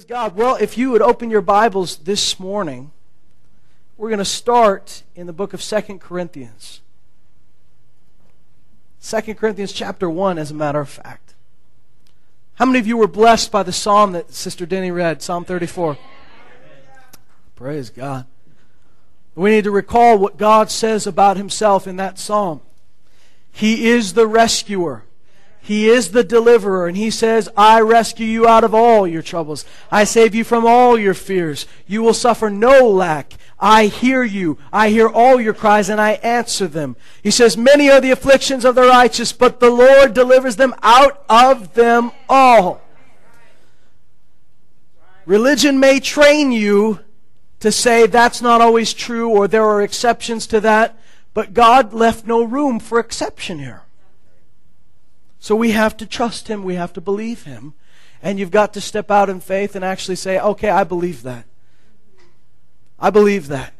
Praise God. Well, if you would open your Bibles this morning, we're going to start in the book of Second Corinthians. Second Corinthians chapter 1, as a matter of fact. How many of you were blessed by the psalm that Sister Denny read, Psalm 34? Praise God. We need to recall what God says about himself in that psalm. He is the rescuer. He is the deliverer, and He says, I rescue you out of all your troubles. I save you from all your fears. You will suffer no lack. I hear you. I hear all your cries, and I answer them. He says, Many are the afflictions of the righteous, but the Lord delivers them out of them all. Religion may train you to say that's not always true, or there are exceptions to that, but God left no room for exception here. So we have to trust Him. We have to believe Him. And you've got to step out in faith and actually say, okay, I believe that. I believe that.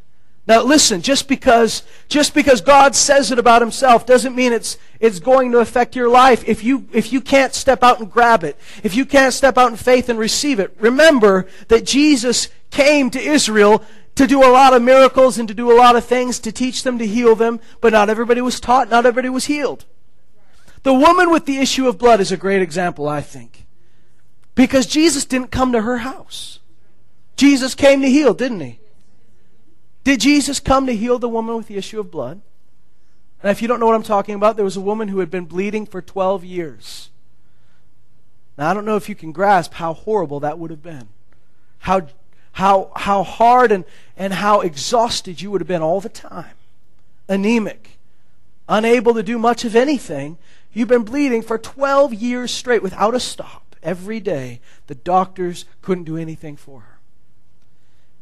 Now listen, just because just because God says it about himself doesn't mean it's it's going to affect your life if you if you can't step out and grab it. If you can't step out in faith and receive it. Remember that Jesus came to Israel to do a lot of miracles and to do a lot of things to teach them to heal them, but not everybody was taught, not everybody was healed. The woman with the issue of blood is a great example, I think. Because Jesus didn't come to her house. Jesus came to heal, didn't he? Did Jesus come to heal the woman with the issue of blood? And if you don't know what I'm talking about, there was a woman who had been bleeding for 12 years. Now, I don't know if you can grasp how horrible that would have been. How, how, how hard and, and how exhausted you would have been all the time. Anemic. Unable to do much of anything You've been bleeding for 12 years straight without a stop. Every day, the doctors couldn't do anything for her.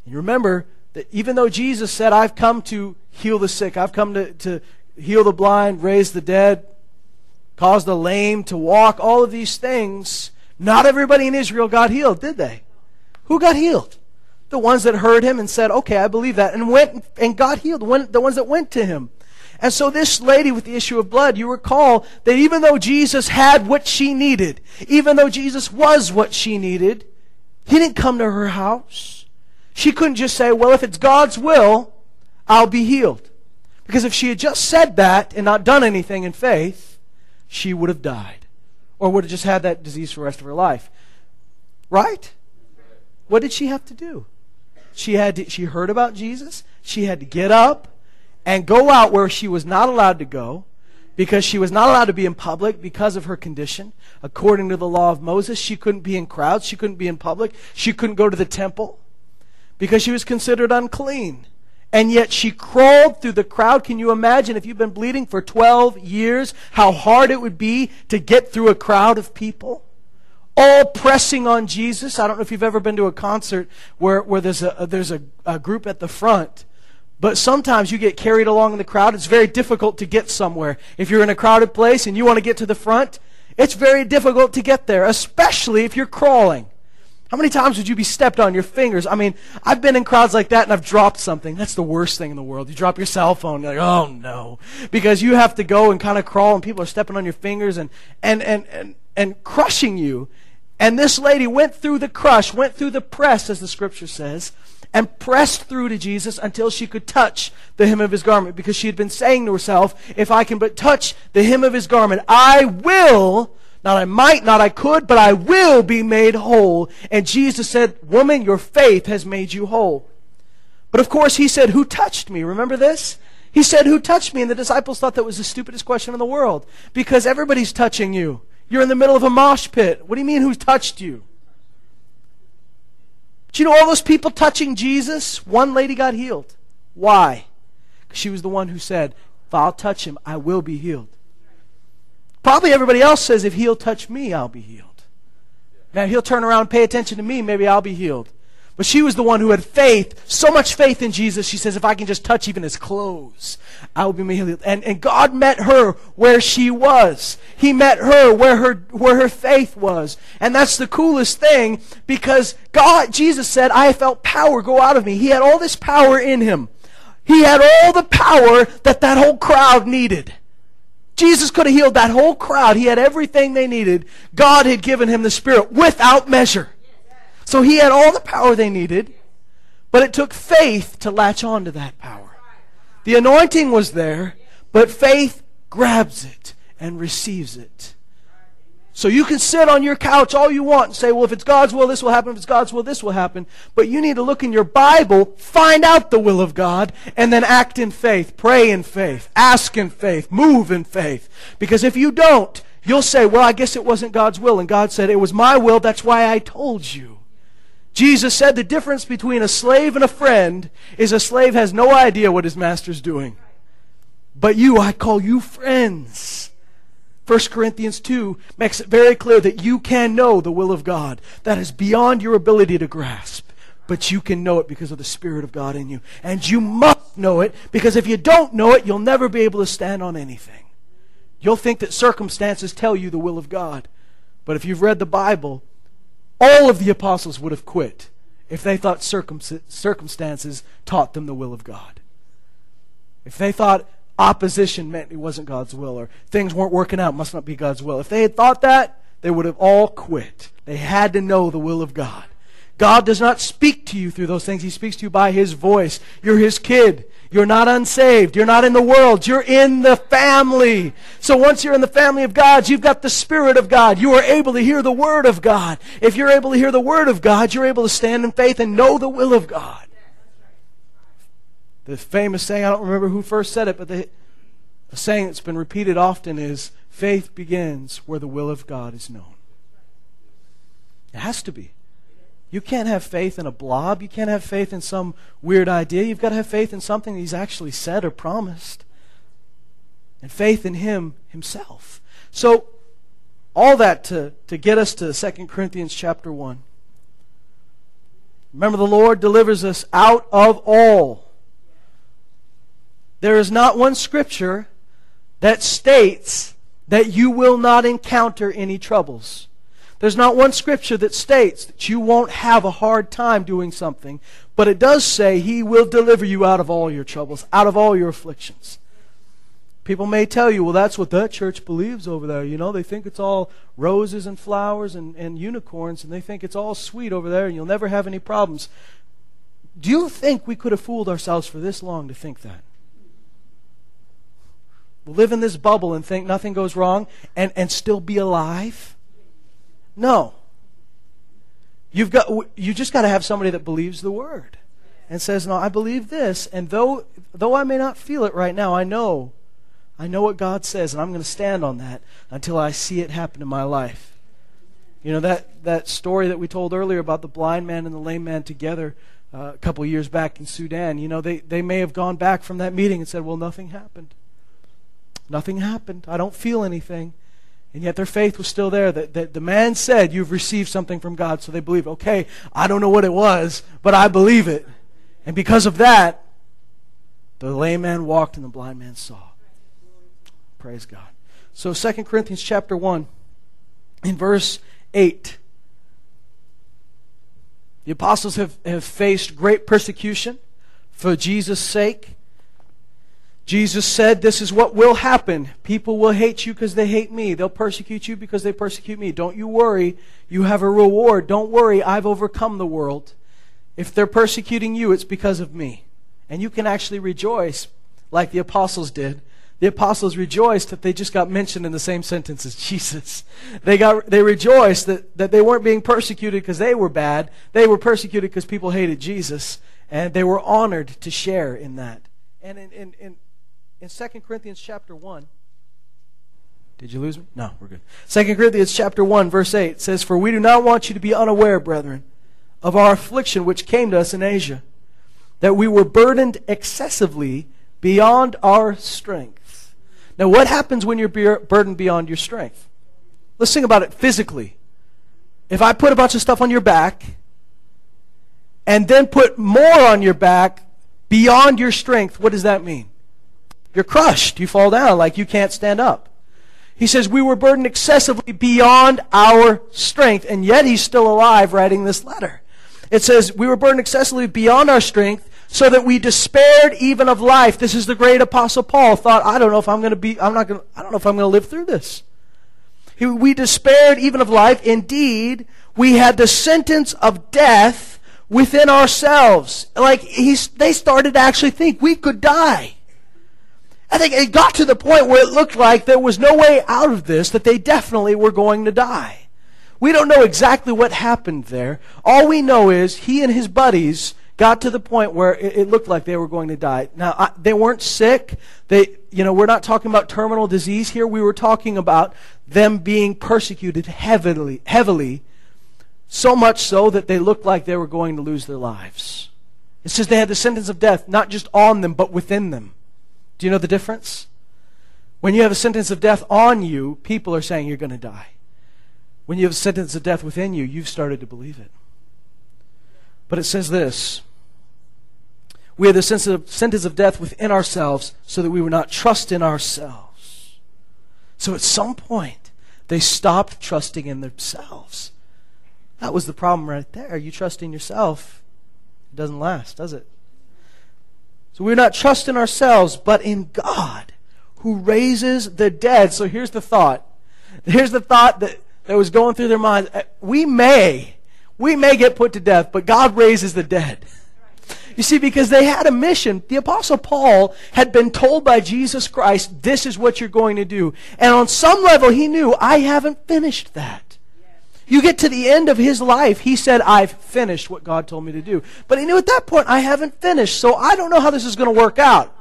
And remember that even though Jesus said, I've come to heal the sick, I've come to, to heal the blind, raise the dead, cause the lame to walk, all of these things, not everybody in Israel got healed, did they? Who got healed? The ones that heard him and said, okay, I believe that, and went and got healed. The ones that went to him. And so this lady with the issue of blood, you recall that even though Jesus had what she needed, even though Jesus was what she needed, he didn't come to her house. She couldn't just say, well, if it's God's will, I'll be healed. Because if she had just said that and not done anything in faith, she would have died. Or would have just had that disease for the rest of her life. Right? What did she have to do? She had to, she heard about Jesus. She had to get up and go out where she was not allowed to go because she was not allowed to be in public because of her condition. According to the law of Moses, she couldn't be in crowds, she couldn't be in public, she couldn't go to the temple because she was considered unclean. And yet she crawled through the crowd. Can you imagine if you've been bleeding for 12 years, how hard it would be to get through a crowd of people? All pressing on Jesus. I don't know if you've ever been to a concert where, where there's, a, there's a, a group at the front but sometimes you get carried along in the crowd. It's very difficult to get somewhere. If you're in a crowded place and you want to get to the front, it's very difficult to get there, especially if you're crawling. How many times would you be stepped on your fingers? I mean, I've been in crowds like that and I've dropped something. That's the worst thing in the world. You drop your cell phone, you're like, oh no. Because you have to go and kind of crawl and people are stepping on your fingers and, and, and, and, and crushing you. And this lady went through the crush, went through the press, as the scripture says, and pressed through to Jesus until she could touch the hem of his garment because she had been saying to herself, if I can but touch the hem of his garment, I will, not I might, not I could, but I will be made whole. And Jesus said, woman, your faith has made you whole. But of course he said, who touched me? Remember this? He said, who touched me? And the disciples thought that was the stupidest question in the world because everybody's touching you. You're in the middle of a mosh pit. What do you mean who touched you? You know all those people touching Jesus? One lady got healed. Why? Because she was the one who said, If I'll touch him, I will be healed. Probably everybody else says, If he'll touch me, I'll be healed. Now, he'll turn around and pay attention to me, maybe I'll be healed. But she was the one who had faith, so much faith in Jesus. She says, if I can just touch even his clothes, I will be healed. And, and God met her where she was. He met her where her, where her faith was. And that's the coolest thing because God, Jesus said, I felt power go out of me. He had all this power in him. He had all the power that that whole crowd needed. Jesus could have healed that whole crowd. He had everything they needed. God had given him the Spirit without measure. So he had all the power they needed, but it took faith to latch on to that power. The anointing was there, but faith grabs it and receives it. So you can sit on your couch all you want and say, well, if it's God's will, this will happen. If it's God's will, this will happen. But you need to look in your Bible, find out the will of God, and then act in faith, pray in faith, ask in faith, move in faith. Because if you don't, you'll say, well, I guess it wasn't God's will. And God said, it was my will. That's why I told you. Jesus said the difference between a slave and a friend is a slave has no idea what his master's doing. But you, I call you friends. 1 Corinthians 2 makes it very clear that you can know the will of God. That is beyond your ability to grasp. But you can know it because of the Spirit of God in you. And you must know it because if you don't know it, you'll never be able to stand on anything. You'll think that circumstances tell you the will of God. But if you've read the Bible, all of the apostles would have quit if they thought circumstances taught them the will of God. If they thought opposition meant it wasn't God's will or things weren't working out, must not be God's will. If they had thought that, they would have all quit. They had to know the will of God. God does not speak to you through those things. He speaks to you by His voice. You're His kid. You're not unsaved. You're not in the world. You're in the family. So once you're in the family of God, you've got the Spirit of God. You are able to hear the Word of God. If you're able to hear the Word of God, you're able to stand in faith and know the will of God. The famous saying, I don't remember who first said it, but the saying that's been repeated often is faith begins where the will of God is known. It has to be. You can't have faith in a blob. You can't have faith in some weird idea. You've got to have faith in something that He's actually said or promised. And faith in Him Himself. So, all that to, to get us to 2 Corinthians chapter 1. Remember, the Lord delivers us out of all there is not one scripture that states that you will not encounter any troubles. There's not one scripture that states that you won't have a hard time doing something, but it does say He will deliver you out of all your troubles, out of all your afflictions. People may tell you, well, that's what that church believes over there. You know, they think it's all roses and flowers and, and unicorns, and they think it's all sweet over there, and you'll never have any problems. Do you think we could have fooled ourselves for this long to think that? live in this bubble and think nothing goes wrong and, and still be alive? No. You've got, you just got to have somebody that believes the word and says, No, I believe this. And though, though I may not feel it right now, I know. I know what God says, and I'm going to stand on that until I see it happen in my life. You know, that, that story that we told earlier about the blind man and the lame man together uh, a couple years back in Sudan, you know, they, they may have gone back from that meeting and said, Well, nothing happened. Nothing happened. I don't feel anything. And yet their faith was still there. That, that the man said, You've received something from God. So they believe, okay, I don't know what it was, but I believe it. And because of that, the lame man walked and the blind man saw. Praise God. So 2 Corinthians chapter 1, in verse 8. The apostles have, have faced great persecution for Jesus' sake. Jesus said, This is what will happen. People will hate you because they hate me. They'll persecute you because they persecute me. Don't you worry. You have a reward. Don't worry. I've overcome the world. If they're persecuting you, it's because of me. And you can actually rejoice like the apostles did. The apostles rejoiced that they just got mentioned in the same sentence as Jesus. They, got, they rejoiced that, that they weren't being persecuted because they were bad. They were persecuted because people hated Jesus. And they were honored to share in that. And in, in, in in 2 Corinthians chapter 1. Did you lose me? No, we're good. 2 Corinthians chapter 1 verse 8 says, "For we do not want you to be unaware, brethren, of our affliction which came to us in Asia, that we were burdened excessively beyond our strength." Now, what happens when you're burdened beyond your strength? Let's think about it physically. If I put a bunch of stuff on your back and then put more on your back beyond your strength, what does that mean? You're crushed. You fall down like you can't stand up. He says, We were burdened excessively beyond our strength, and yet he's still alive writing this letter. It says, We were burdened excessively beyond our strength, so that we despaired even of life. This is the great apostle Paul thought, I don't know if I'm going to be, I'm not going to, I don't know if I'm going to live through this. we despaired even of life. Indeed, we had the sentence of death within ourselves. Like he's, they started to actually think we could die. I think it got to the point where it looked like there was no way out of this, that they definitely were going to die. We don't know exactly what happened there. All we know is he and his buddies got to the point where it, looked like they were going to die. Now, I, they weren't sick. They, you know, we're not talking about terminal disease here. We were talking about them being persecuted heavily, heavily, so much so that they looked like they were going to lose their lives. It says they had the sentence of death, not just on them, but within them. Do you know the difference? When you have a sentence of death on you, people are saying you're going to die. When you have a sentence of death within you, you've started to believe it. But it says this We have the sentence of death within ourselves so that we would not trust in ourselves. So at some point, they stopped trusting in themselves. That was the problem right there. You trust in yourself, it doesn't last, does it? So we're not trusting ourselves, but in God who raises the dead. So here's the thought. Here's the thought that, that was going through their minds. Uh, we may, we may get put to death, but God raises the dead. You see, because they had a mission. The Apostle Paul had been told by Jesus Christ, this is what you're going to do. And on some level, he knew, I haven't finished that. You get to the end of his life, he said, I've finished what God told me to do. But he knew at that point, I haven't finished, so I don't know how this is going to work out.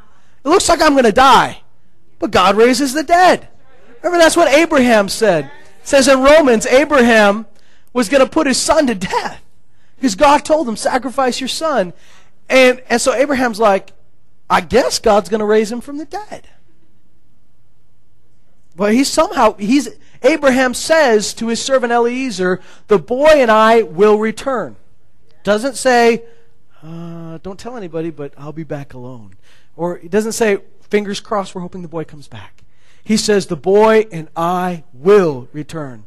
It looks like I'm going to die. But God raises the dead. Remember, that's what Abraham said. It says in Romans, Abraham was going to put his son to death. Because God told him, sacrifice your son. And, and so Abraham's like, I guess God's going to raise him from the dead. But he's somehow, he's, Abraham says to his servant Eliezer, The boy and I will return. Doesn't say, uh, Don't tell anybody, but I'll be back alone. Or it doesn't say, Fingers crossed, we're hoping the boy comes back. He says, The boy and I will return.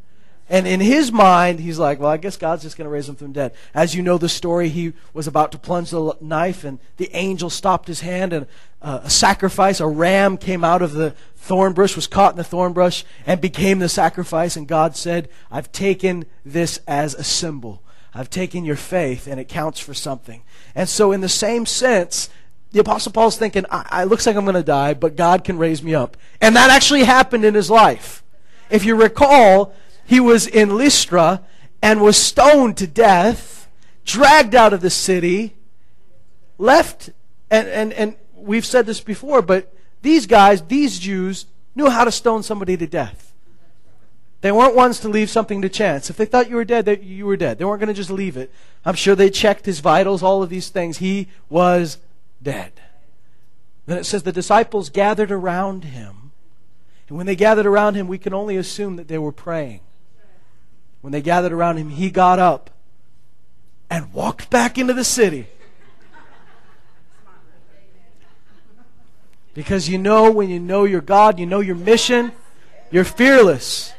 And in his mind, he's like, well, I guess God's just going to raise him from the dead. As you know the story, he was about to plunge the knife, and the angel stopped his hand, and uh, a sacrifice, a ram came out of the thorn bush, was caught in the thorn bush, and became the sacrifice. And God said, I've taken this as a symbol. I've taken your faith, and it counts for something. And so, in the same sense, the Apostle Paul's thinking, I, it looks like I'm going to die, but God can raise me up. And that actually happened in his life. If you recall, he was in Lystra and was stoned to death, dragged out of the city, left, and, and, and we've said this before, but these guys, these Jews, knew how to stone somebody to death. They weren't ones to leave something to chance. If they thought you were dead, they, you were dead. They weren't going to just leave it. I'm sure they checked his vitals, all of these things. He was dead. Then it says the disciples gathered around him. And when they gathered around him, we can only assume that they were praying. When they gathered around him, he got up and walked back into the city. Because you know, when you know your God, you know your mission, you're fearless.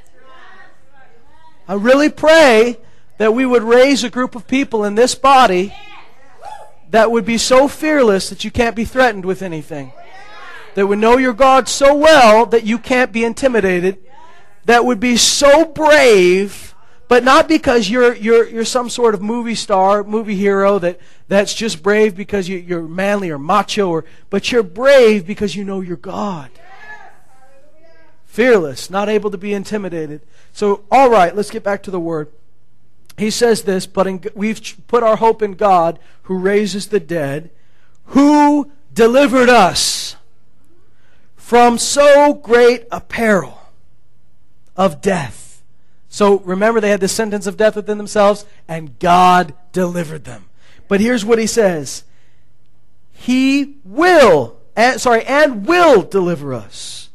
I really pray that we would raise a group of people in this body that would be so fearless that you can't be threatened with anything. That would know your God so well that you can't be intimidated. That would be so brave but not because you're, you're, you're some sort of movie star, movie hero that, that's just brave because you, you're manly or macho, or, but you're brave because you know your God. Fearless, not able to be intimidated. So, all right, let's get back to the word. He says this, but in, we've put our hope in God who raises the dead, who delivered us from so great a peril of death so remember, they had the sentence of death within themselves, and God delivered them. But here's what he says He will, and, sorry, and will deliver us.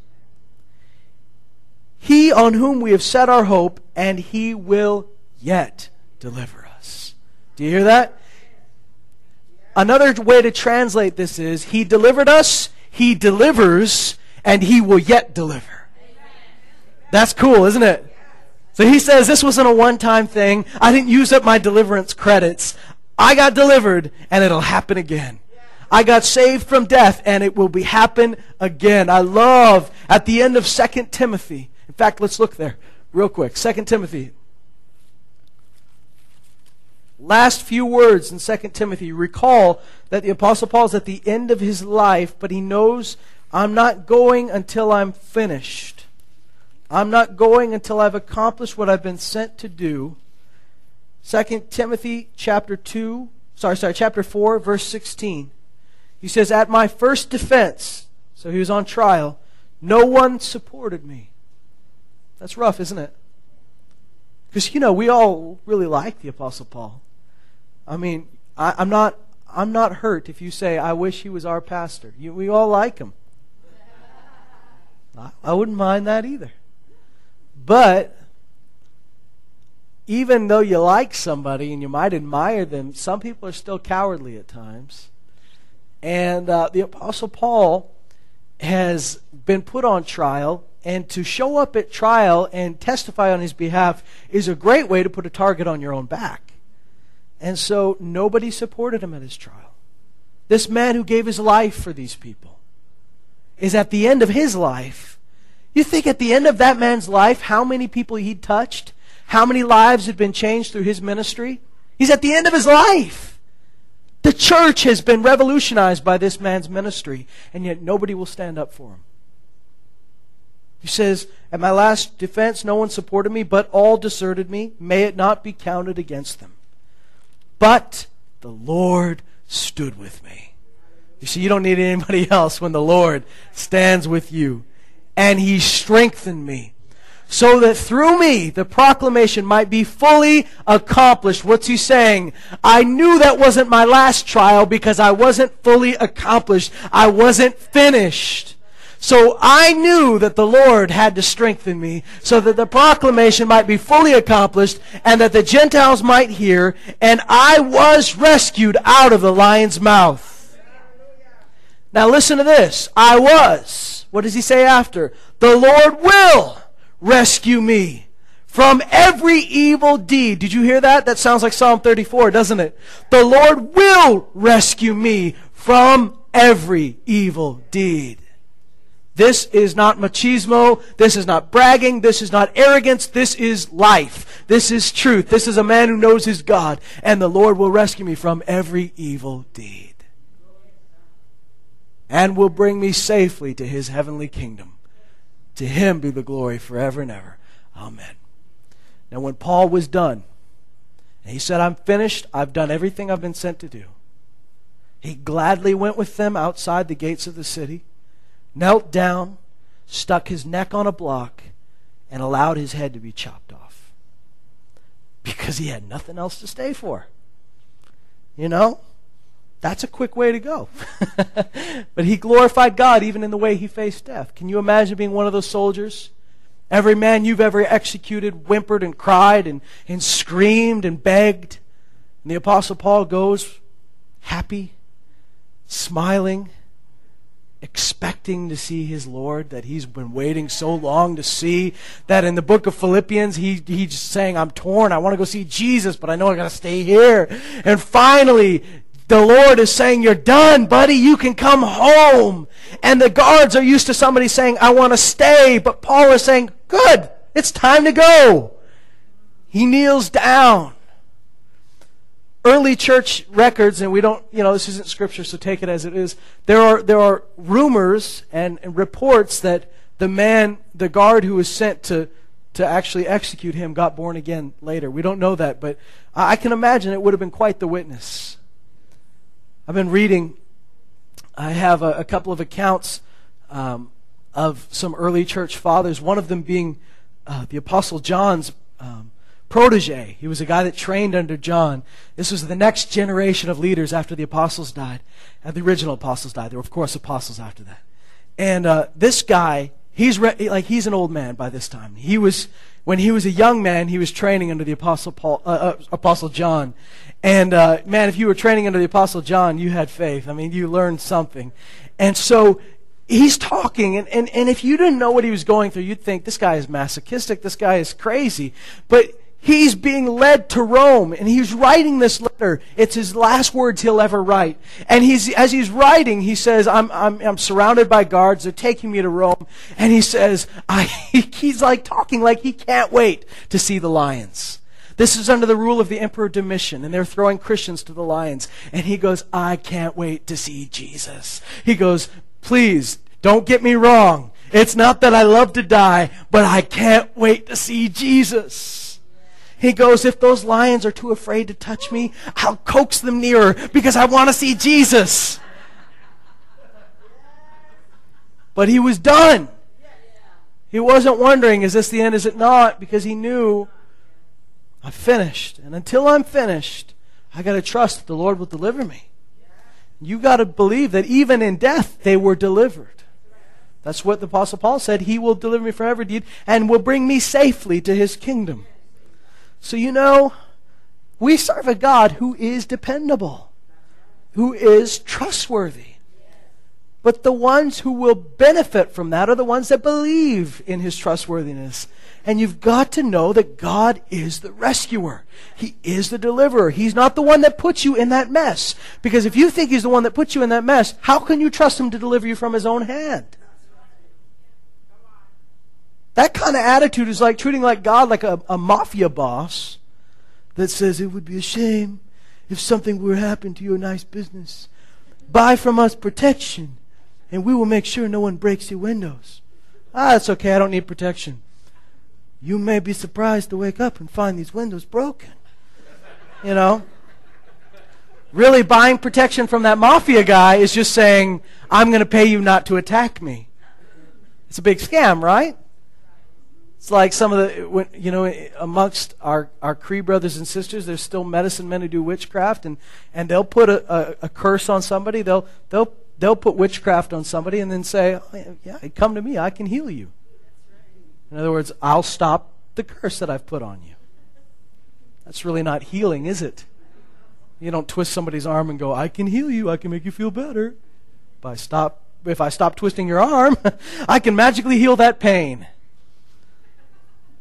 He on whom we have set our hope, and he will yet deliver us. Do you hear that? Another way to translate this is He delivered us, He delivers, and He will yet deliver. That's cool, isn't it? So he says this wasn't a one time thing. I didn't use up my deliverance credits. I got delivered and it'll happen again. I got saved from death and it will be happen again. I love at the end of 2 Timothy. In fact, let's look there real quick. 2 Timothy. last few words in 2 Timothy. Recall that the Apostle Paul is at the end of his life, but he knows I'm not going until I'm finished. I'm not going until I've accomplished what I've been sent to do. 2 Timothy chapter 2, sorry, sorry, chapter 4, verse 16. He says, At my first defense, so he was on trial, no one supported me. That's rough, isn't it? Because, you know, we all really like the Apostle Paul. I mean, I, am not, I'm not hurt if you say, I wish he was our pastor. You, we all like him. I, I wouldn't mind that either. But even though you like somebody and you might admire them, some people are still cowardly at times. And uh, the Apostle Paul has been put on trial, and to show up at trial and testify on his behalf is a great way to put a target on your own back. And so nobody supported him at his trial. This man who gave his life for these people is at the end of his life. You think at the end of that man's life, how many people he'd touched? How many lives had been changed through his ministry? He's at the end of his life. The church has been revolutionized by this man's ministry, and yet nobody will stand up for him. He says, At my last defense, no one supported me, but all deserted me. May it not be counted against them. But the Lord stood with me. You see, you don't need anybody else when the Lord stands with you. And he strengthened me so that through me the proclamation might be fully accomplished. What's he saying? I knew that wasn't my last trial because I wasn't fully accomplished. I wasn't finished. So I knew that the Lord had to strengthen me so that the proclamation might be fully accomplished and that the Gentiles might hear, and I was rescued out of the lion's mouth. Now listen to this. I was. What does he say after? The Lord will rescue me from every evil deed. Did you hear that? That sounds like Psalm 34, doesn't it? The Lord will rescue me from every evil deed. This is not machismo. This is not bragging. This is not arrogance. This is life. This is truth. This is a man who knows his God. And the Lord will rescue me from every evil deed. And will bring me safely to his heavenly kingdom. To him be the glory forever and ever. Amen. Now, when Paul was done, and he said, I'm finished, I've done everything I've been sent to do, he gladly went with them outside the gates of the city, knelt down, stuck his neck on a block, and allowed his head to be chopped off. Because he had nothing else to stay for. You know? That's a quick way to go. but he glorified God even in the way he faced death. Can you imagine being one of those soldiers? Every man you've ever executed whimpered and cried and, and screamed and begged. And the Apostle Paul goes happy, smiling, expecting to see his Lord that he's been waiting so long to see. That in the book of Philippians, he, he's saying, I'm torn. I want to go see Jesus, but I know I got to stay here. And finally, the Lord is saying, You're done, buddy. You can come home. And the guards are used to somebody saying, I want to stay. But Paul is saying, Good. It's time to go. He kneels down. Early church records, and we don't, you know, this isn't scripture, so take it as it is. There are, there are rumors and, and reports that the man, the guard who was sent to, to actually execute him, got born again later. We don't know that, but I can imagine it would have been quite the witness. I've been reading, I have a, a couple of accounts um, of some early church fathers, one of them being uh, the Apostle John's um, protege. He was a guy that trained under John. This was the next generation of leaders after the apostles died. And the original apostles died. There were, of course, apostles after that. And uh, this guy, he's re- like he's an old man by this time. He was when he was a young man, he was training under the apostle Paul, uh, uh, Apostle John, and uh, man, if you were training under the Apostle John, you had faith. I mean, you learned something. And so he's talking, and, and, and if you didn't know what he was going through, you'd think this guy is masochistic, this guy is crazy. But he's being led to Rome, and he's writing this letter. It's his last words he'll ever write. And he's, as he's writing, he says, I'm, I'm, I'm surrounded by guards. They're taking me to Rome. And he says, I, he's like talking like he can't wait to see the lions. This is under the rule of the Emperor Domitian, and they're throwing Christians to the lions. And he goes, I can't wait to see Jesus. He goes, Please, don't get me wrong. It's not that I love to die, but I can't wait to see Jesus. He goes, If those lions are too afraid to touch me, I'll coax them nearer because I want to see Jesus. But he was done. He wasn't wondering, is this the end? Is it not? Because he knew, I'm finished. And until I'm finished, I got to trust that the Lord will deliver me. You got to believe that even in death, they were delivered. That's what the Apostle Paul said. He will deliver me from every deed and will bring me safely to his kingdom. So, you know, we serve a God who is dependable, who is trustworthy. But the ones who will benefit from that are the ones that believe in his trustworthiness. And you've got to know that God is the rescuer. He is the deliverer. He's not the one that puts you in that mess. Because if you think he's the one that puts you in that mess, how can you trust him to deliver you from his own hand? That kind of attitude is like treating like God like a, a mafia boss that says it would be a shame if something were to happen to your nice business. Buy from us protection and we will make sure no one breaks your windows. Ah, that's okay. I don't need protection. You may be surprised to wake up and find these windows broken. You know? Really, buying protection from that mafia guy is just saying, I'm going to pay you not to attack me. It's a big scam, right? It's like some of the, you know, amongst our, our Cree brothers and sisters, there's still medicine men who do witchcraft, and, and they'll put a, a, a curse on somebody. They'll, they'll they'll put witchcraft on somebody and then say, oh, yeah, come to me, I can heal you. In other words, I'll stop the curse that I've put on you. That's really not healing, is it? You don't twist somebody's arm and go, I can heal you, I can make you feel better. If I stop, if I stop twisting your arm, I can magically heal that pain.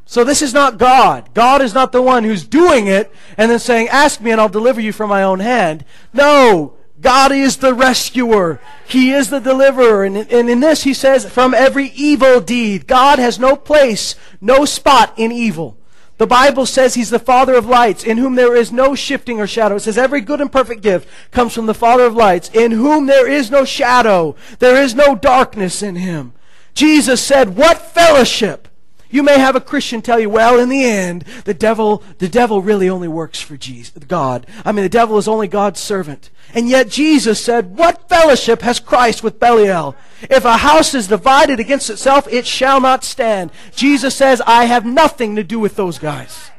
So this is not God. God is not the one who's doing it and then saying, Ask me and I'll deliver you from my own hand. No, God is the rescuer. He is the deliverer. And, and in this, he says, from every evil deed. God has no place, no spot in evil. The Bible says he's the Father of lights, in whom there is no shifting or shadow. It says every good and perfect gift comes from the Father of lights, in whom there is no shadow. There is no darkness in him. Jesus said, what fellowship? You may have a Christian tell you, well, in the end, the devil, the devil really only works for Jesus, God. I mean, the devil is only God's servant. And yet Jesus said, What fellowship has Christ with Belial? If a house is divided against itself, it shall not stand. Jesus says, I have nothing to do with those guys.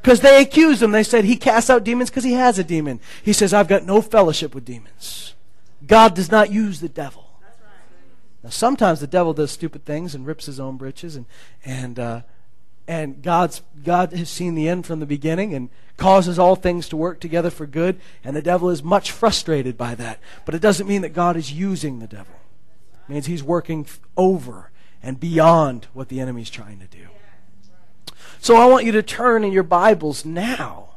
Because they accused him. They said he casts out demons because he has a demon. He says, I've got no fellowship with demons. God does not use the devil. Now, sometimes the devil does stupid things and rips his own britches, and, and, uh, and God's, God has seen the end from the beginning and causes all things to work together for good, and the devil is much frustrated by that. But it doesn't mean that God is using the devil. It means he's working over and beyond what the enemy's trying to do. So I want you to turn in your Bibles now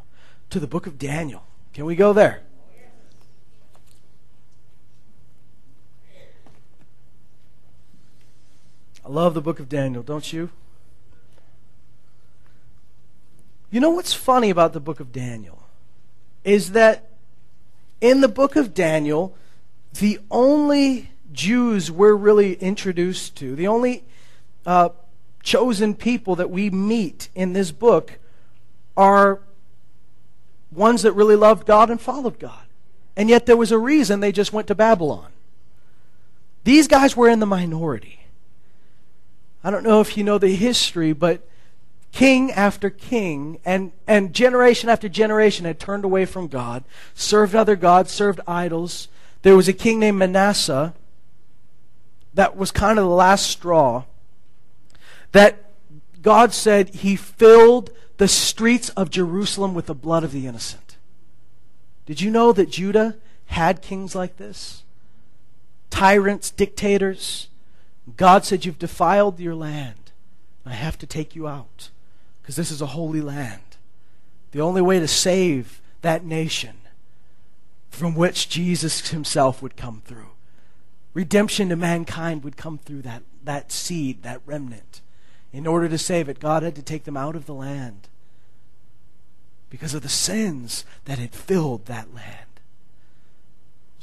to the book of Daniel. Can we go there? I love the book of Daniel, don't you? You know what's funny about the book of Daniel? Is that in the book of Daniel, the only Jews we're really introduced to, the only uh, chosen people that we meet in this book are ones that really loved God and followed God. And yet there was a reason they just went to Babylon. These guys were in the minority. I don't know if you know the history, but king after king and, and generation after generation had turned away from God, served other gods, served idols. There was a king named Manasseh that was kind of the last straw that God said he filled the streets of Jerusalem with the blood of the innocent. Did you know that Judah had kings like this? Tyrants, dictators God said, You've defiled your land. I have to take you out because this is a holy land. The only way to save that nation from which Jesus himself would come through. Redemption to mankind would come through that, that seed, that remnant. In order to save it, God had to take them out of the land. because of the sins that had filled that land.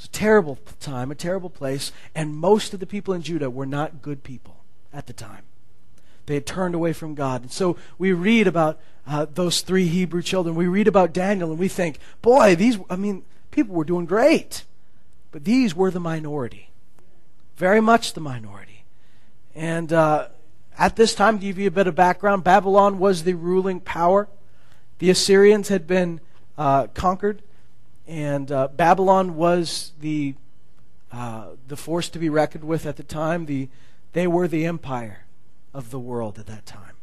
It was a terrible time, a terrible place, and most of the people in Judah were not good people at the time. They had turned away from God. And so we read about uh, those three Hebrew children. We read about Daniel and we think, boy, these, I mean, people were doing great. But these were the minority. Very much the minority. And uh, at this time, to give you a bit of background, Babylon was the ruling power. The Assyrians had been uh, conquered, and uh, Babylon was the uh, the force to be reckoned with at the time. The they were the empire of the world at that time.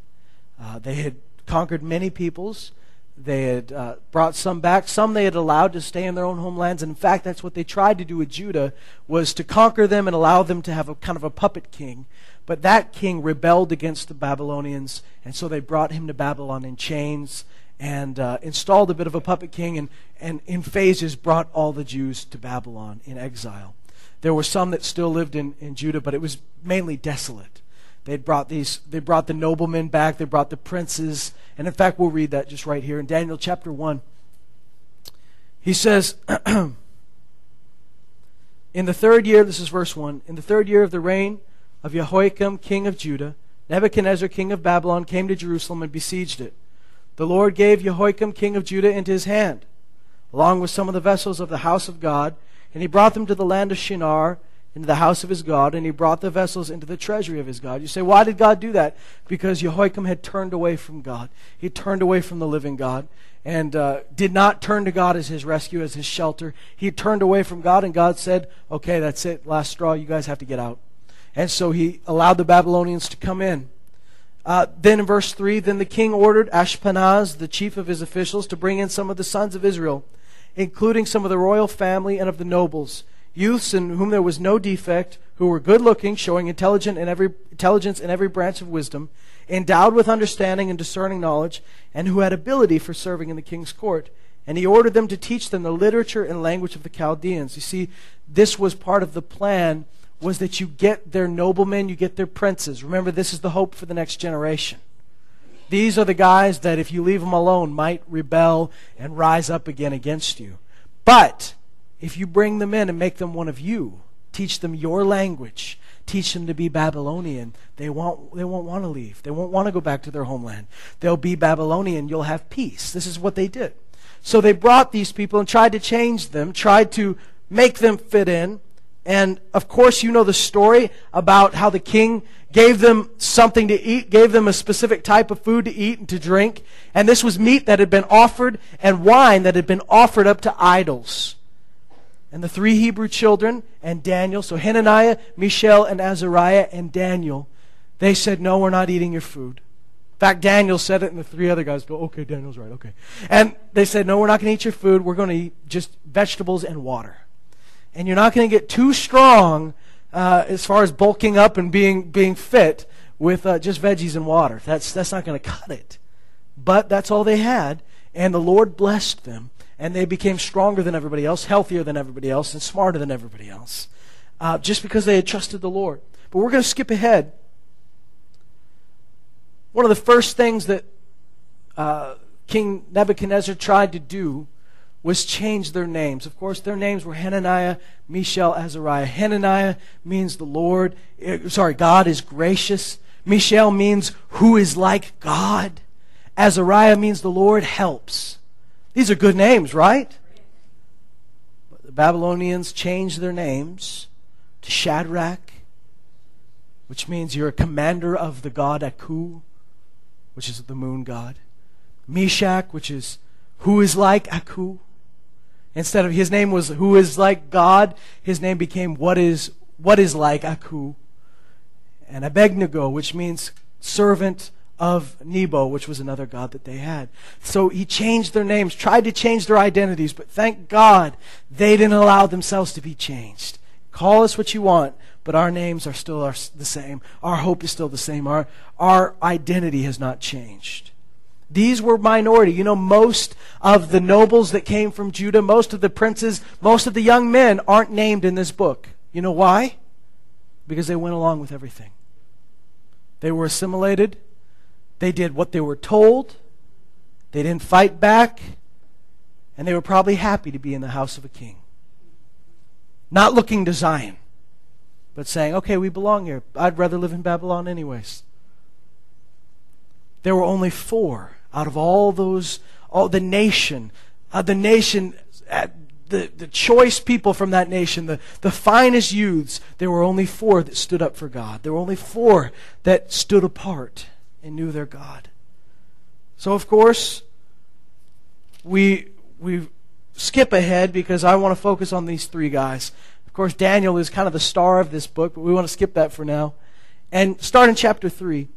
Uh, they had conquered many peoples. They had uh, brought some back. Some they had allowed to stay in their own homelands. And in fact, that's what they tried to do with Judah was to conquer them and allow them to have a kind of a puppet king. But that king rebelled against the Babylonians, and so they brought him to Babylon in chains and uh, installed a bit of a puppet king, and, and in phases brought all the Jews to Babylon in exile. There were some that still lived in, in Judah, but it was mainly desolate. They brought these. They brought the noblemen back. They brought the princes, and in fact, we'll read that just right here in Daniel chapter one. He says, "In the third year, this is verse one. In the third year of the reign of Jehoiakim, king of Judah, Nebuchadnezzar, king of Babylon, came to Jerusalem and besieged it. The Lord gave Jehoiakim, king of Judah, into his hand, along with some of the vessels of the house of God, and he brought them to the land of Shinar." into the house of his God, and he brought the vessels into the treasury of his God. You say, why did God do that? Because Jehoiakim had turned away from God. He turned away from the living God and uh, did not turn to God as his rescue, as his shelter. He turned away from God, and God said, okay, that's it, last straw, you guys have to get out. And so he allowed the Babylonians to come in. Uh, then in verse 3, then the king ordered Ashpenaz, the chief of his officials, to bring in some of the sons of Israel, including some of the royal family and of the nobles youths in whom there was no defect, who were good looking, showing intelligent in every, intelligence in every branch of wisdom, endowed with understanding and discerning knowledge, and who had ability for serving in the king's court. And he ordered them to teach them the literature and language of the Chaldeans. You see, this was part of the plan was that you get their noblemen, you get their princes. Remember, this is the hope for the next generation. These are the guys that, if you leave them alone, might rebel and rise up again against you. But if you bring them in and make them one of you, teach them your language, teach them to be Babylonian, they won't, they won't want to leave. They won't want to go back to their homeland. They'll be Babylonian. You'll have peace. This is what they did. So they brought these people and tried to change them, tried to make them fit in. And of course, you know the story about how the king gave them something to eat, gave them a specific type of food to eat and to drink. And this was meat that had been offered and wine that had been offered up to idols and the three Hebrew children and Daniel, so Hananiah, Mishael, and Azariah and Daniel, they said, No, we're not eating your food. In fact, Daniel said it, and the three other guys go, Okay, Daniel's right, okay. And they said, No, we're not going to eat your food. We're going to eat just vegetables and water. And you're not going to get too strong uh, as far as bulking up and being, being fit with uh, just veggies and water. That's, that's not going to cut it. But that's all they had, and the Lord blessed them and they became stronger than everybody else, healthier than everybody else, and smarter than everybody else, uh, just because they had trusted the Lord. But we're going to skip ahead. One of the first things that uh, King Nebuchadnezzar tried to do was change their names. Of course, their names were Hananiah, Mishael, Azariah. Hananiah means the Lord, uh, sorry, God is gracious. Mishael means who is like God. Azariah means the Lord helps. These are good names, right? But the Babylonians changed their names to Shadrach, which means you're a commander of the god Aku, which is the moon god. Meshach, which is who is like Aku. Instead of his name was who is like God, his name became what is what is like Aku. And Abednego, which means servant of Nebo, which was another god that they had. So he changed their names, tried to change their identities, but thank God they didn't allow themselves to be changed. Call us what you want, but our names are still our, the same. Our hope is still the same. Our, our identity has not changed. These were minority. You know, most of the nobles that came from Judah, most of the princes, most of the young men aren't named in this book. You know why? Because they went along with everything. They were assimilated they did what they were told, They didn't fight back, and they were probably happy to be in the house of a king. Not looking to Zion, but saying, okay, we belong here. I'd rather live in Babylon, anyways. There were only four out of all those, all the nation, uh, the nation, uh, the, the choice people from that nation, the, the finest youths, there were only four that stood up for God. There were only four that stood apart and knew their God. So, of course, we, we skip ahead because I want to focus on these three guys. Of course, Daniel is kind of the star of this book, but we want to skip that for now. And start in chapter 3.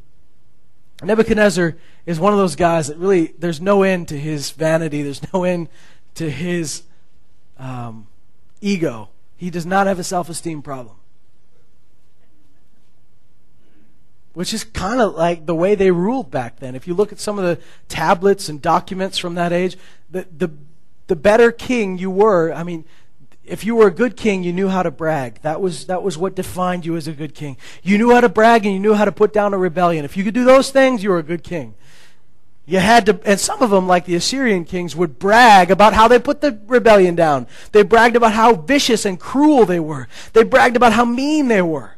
Nebuchadnezzar is one of those guys that really, there's no end to his vanity, there's no end to his um, ego. He does not have a self esteem problem. Which is kind of like the way they ruled back then. If you look at some of the tablets and documents from that age, the, the, the better king you were, I mean, if you were a good king, you knew how to brag. That was, that was what defined you as a good king. You knew how to brag and you knew how to put down a rebellion. If you could do those things, you were a good king. You had to, and some of them, like the Assyrian kings, would brag about how they put the rebellion down. They bragged about how vicious and cruel they were. They bragged about how mean they were.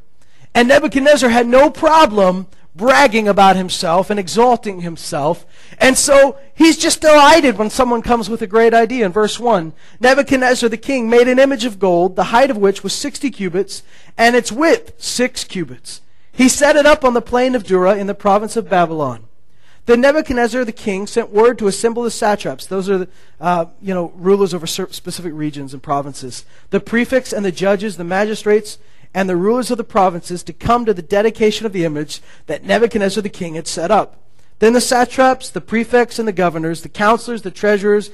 And Nebuchadnezzar had no problem bragging about himself and exalting himself. And so he's just delighted when someone comes with a great idea. In verse 1, Nebuchadnezzar the king made an image of gold, the height of which was 60 cubits, and its width 6 cubits. He set it up on the plain of Dura in the province of Babylon. Then Nebuchadnezzar the king sent word to assemble the satraps. Those are, the, uh, you know, rulers over specific regions and provinces. The prefects and the judges, the magistrates, and the rulers of the provinces to come to the dedication of the image that Nebuchadnezzar the king had set up. Then the satraps, the prefects, and the governors, the counselors, the treasurers,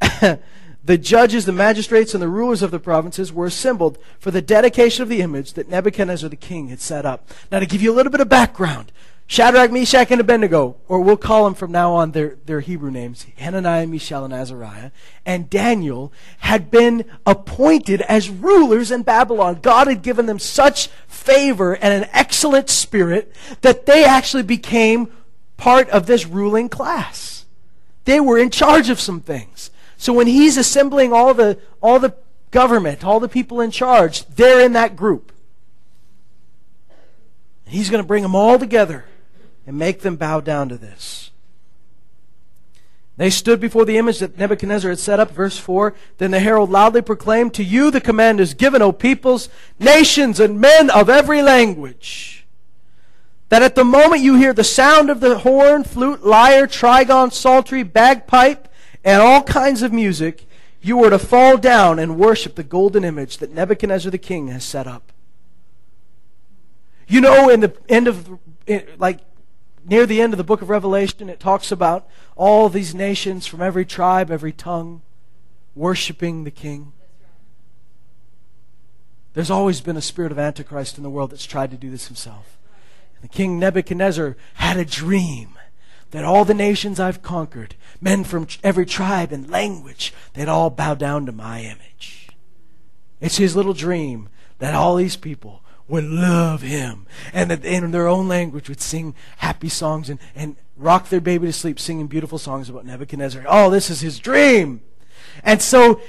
the judges, the magistrates, and the rulers of the provinces were assembled for the dedication of the image that Nebuchadnezzar the king had set up. Now, to give you a little bit of background, Shadrach, Meshach, and Abednego, or we'll call them from now on their, their Hebrew names, Hananiah, Mishael, and Azariah, and Daniel had been appointed as rulers in Babylon. God had given them such favor and an excellent spirit that they actually became part of this ruling class. They were in charge of some things. So when he's assembling all the, all the government, all the people in charge, they're in that group. He's going to bring them all together and make them bow down to this. They stood before the image that Nebuchadnezzar had set up, verse 4. Then the herald loudly proclaimed, To you the command is given, O peoples, nations, and men of every language, that at the moment you hear the sound of the horn, flute, lyre, trigon, psaltery, bagpipe, and all kinds of music, you are to fall down and worship the golden image that Nebuchadnezzar the king has set up. You know, in the end of, like, near the end of the book of Revelation, it talks about all these nations from every tribe, every tongue, worshiping the King. There's always been a spirit of Antichrist in the world that's tried to do this himself. And the king Nebuchadnezzar had a dream that all the nations I've conquered, men from every tribe and language, they'd all bow down to my image. It's his little dream that all these people would love him and that in their own language would sing happy songs and, and rock their baby to sleep singing beautiful songs about Nebuchadnezzar. Oh, this is his dream. And so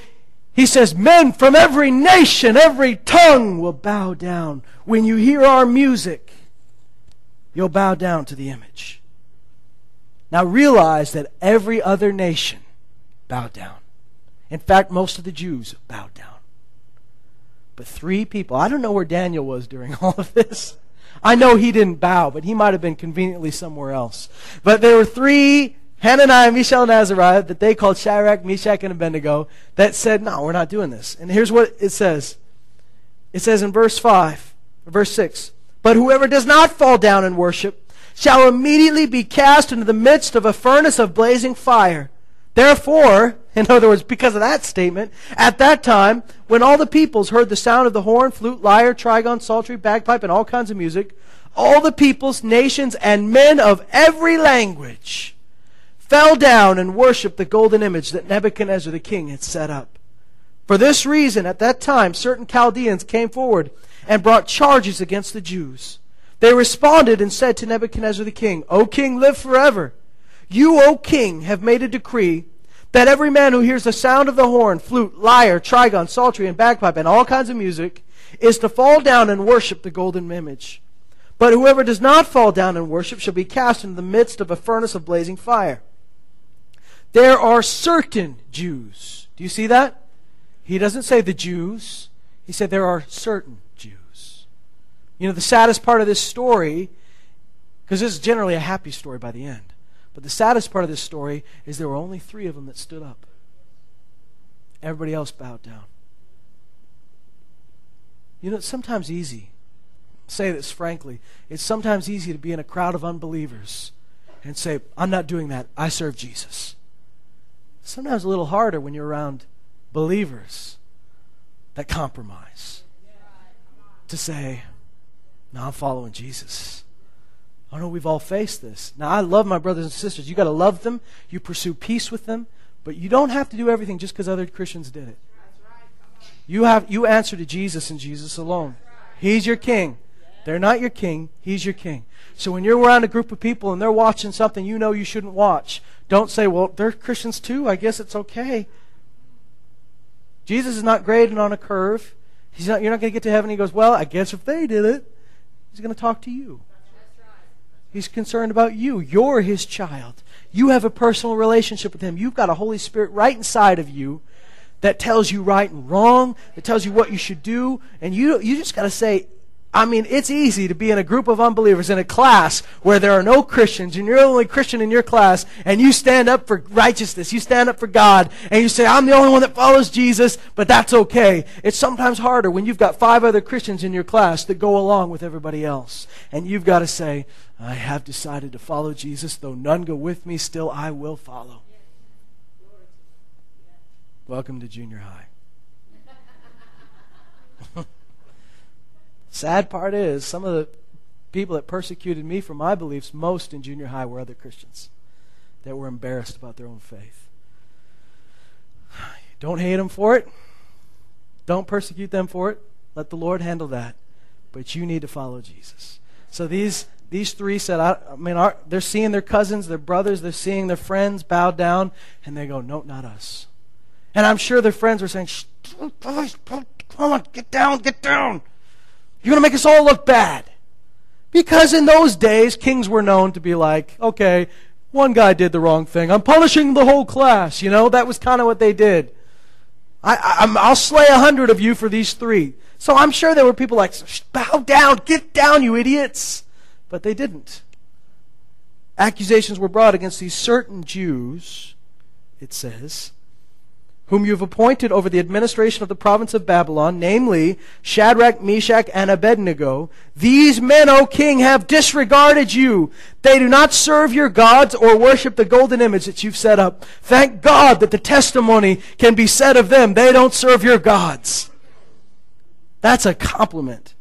he says, Men from every nation, every tongue will bow down. When you hear our music, you'll bow down to the image. Now realize that every other nation bowed down. In fact, most of the Jews bowed down. But three people. I don't know where Daniel was during all of this. I know he didn't bow, but he might have been conveniently somewhere else. But there were three, Hananiah, Mishael, and Azariah, that they called Shadrach, Meshach, and Abednego, that said, no, we're not doing this. And here's what it says. It says in verse 5, verse 6, But whoever does not fall down and worship shall immediately be cast into the midst of a furnace of blazing fire. Therefore, in other words, because of that statement, at that time, when all the peoples heard the sound of the horn, flute, lyre, trigon, psaltery, bagpipe, and all kinds of music, all the peoples, nations, and men of every language fell down and worshipped the golden image that Nebuchadnezzar the king had set up. For this reason, at that time, certain Chaldeans came forward and brought charges against the Jews. They responded and said to Nebuchadnezzar the king, O king, live forever. You, O king, have made a decree that every man who hears the sound of the horn, flute, lyre, trigon, psaltery, and bagpipe, and all kinds of music, is to fall down and worship the golden image. But whoever does not fall down and worship shall be cast into the midst of a furnace of blazing fire. There are certain Jews. Do you see that? He doesn't say the Jews. He said there are certain Jews. You know, the saddest part of this story, because this is generally a happy story by the end, but the saddest part of this story is there were only three of them that stood up. Everybody else bowed down. You know, it's sometimes easy. Say this frankly. It's sometimes easy to be in a crowd of unbelievers and say, I'm not doing that. I serve Jesus. Sometimes a little harder when you're around believers that compromise. To say, No, I'm following Jesus. I know we've all faced this. Now, I love my brothers and sisters. you got to love them. You pursue peace with them. But you don't have to do everything just because other Christians did it. You, have, you answer to Jesus and Jesus alone. He's your king. They're not your king. He's your king. So when you're around a group of people and they're watching something you know you shouldn't watch, don't say, well, they're Christians too. I guess it's okay. Jesus is not grading on a curve. He's not, you're not going to get to heaven. He goes, well, I guess if they did it, he's going to talk to you. He's concerned about you. You're his child. You have a personal relationship with him. You've got a Holy Spirit right inside of you that tells you right and wrong, that tells you what you should do, and you you just got to say, I mean, it's easy to be in a group of unbelievers in a class where there are no Christians and you're the only Christian in your class and you stand up for righteousness. You stand up for God and you say, I'm the only one that follows Jesus, but that's okay. It's sometimes harder when you've got five other Christians in your class that go along with everybody else. And you've got to say, I have decided to follow Jesus. Though none go with me, still I will follow. Welcome to junior high. Sad part is, some of the people that persecuted me for my beliefs most in junior high were other Christians that were embarrassed about their own faith. Don't hate them for it. Don't persecute them for it. Let the Lord handle that. But you need to follow Jesus. So these these three said, I, I mean, our, they're seeing their cousins, their brothers, they're seeing their friends bow down, and they go, no, not us. And I'm sure their friends were saying, come on, get down, get down. You're going to make us all look bad. Because in those days, kings were known to be like, okay, one guy did the wrong thing. I'm punishing the whole class. You know, that was kind of what they did. I, will slay a hundred of you for these three. So I'm sure there were people like, bow down, get down, you idiots. But they didn't. Accusations were brought against these certain Jews, it says, whom you have appointed over the administration of the province of Babylon, namely Shadrach, Meshach, and Abednego. These men, O king, have disregarded you. They do not serve your gods or worship the golden image that you've set up. Thank God that the testimony can be said of them. They don't serve your gods. That's a compliment.